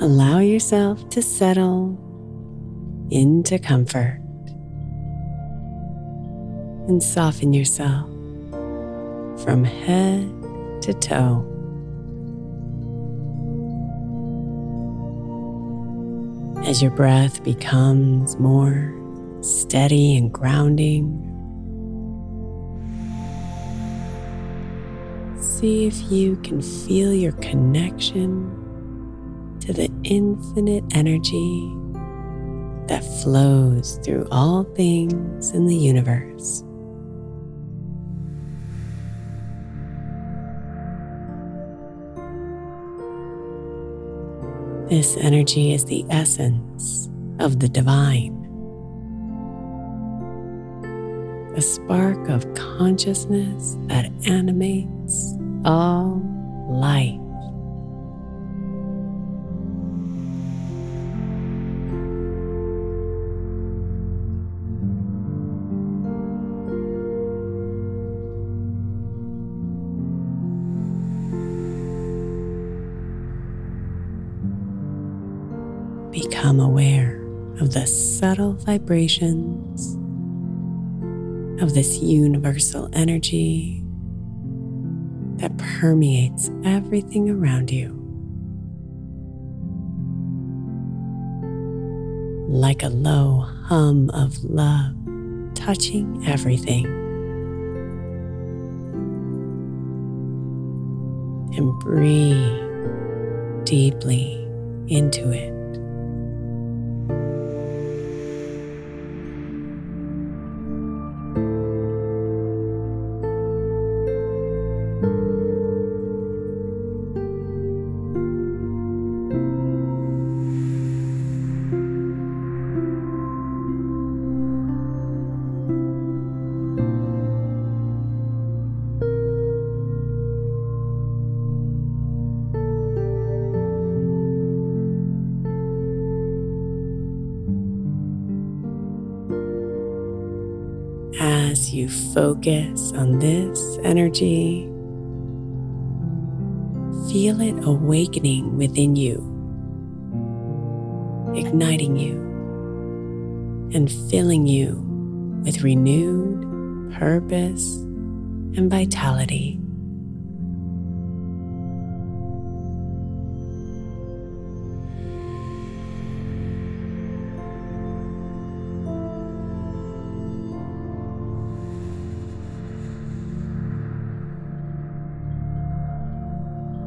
Allow yourself to settle into comfort and soften yourself from head to toe. As your breath becomes more steady and grounding, see if you can feel your connection to the infinite energy that flows through all things in the universe. This energy is the essence of the divine, a spark of consciousness that animates all life. become aware of the subtle vibrations of this universal energy that permeates everything around you. Like a low hum of love touching everything. And breathe deeply into it. As you focus on this energy, feel it awakening within you, igniting you, and filling you with renewed purpose and vitality.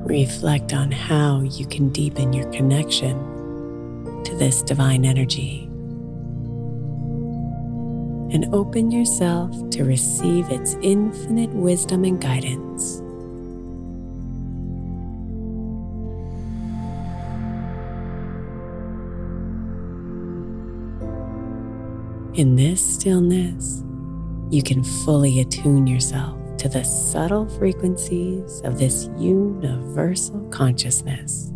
Reflect on how you can deepen your connection to this divine energy and open yourself to receive its infinite wisdom and guidance. In this stillness, you can fully attune yourself to the subtle frequencies of this universal consciousness.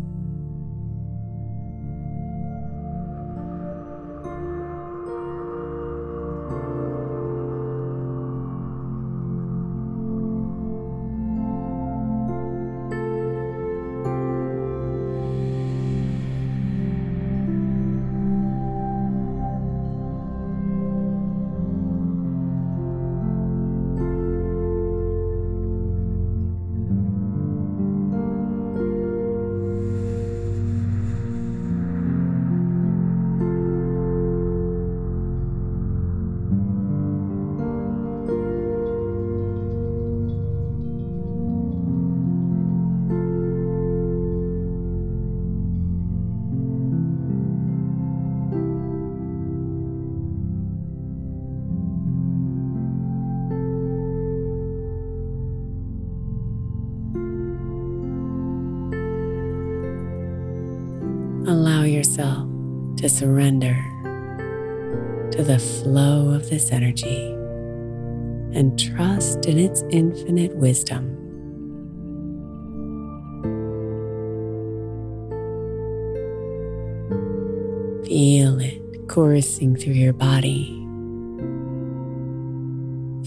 Yourself to surrender to the flow of this energy and trust in its infinite wisdom. Feel it coursing through your body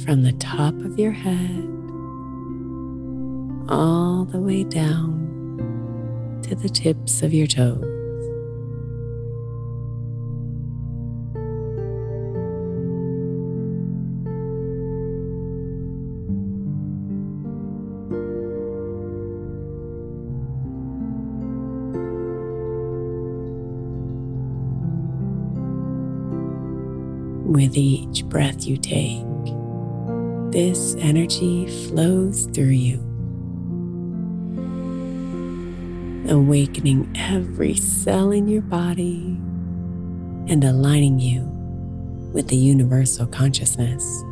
from the top of your head all the way down to the tips of your toes. With each breath you take, this energy flows through you, awakening every cell in your body and aligning you with the universal consciousness.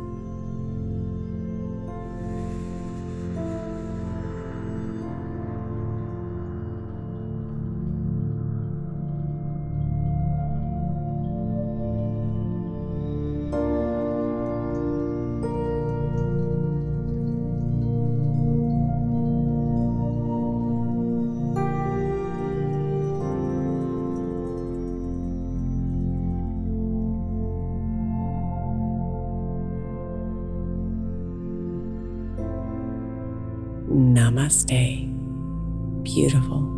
Namaste. Beautiful.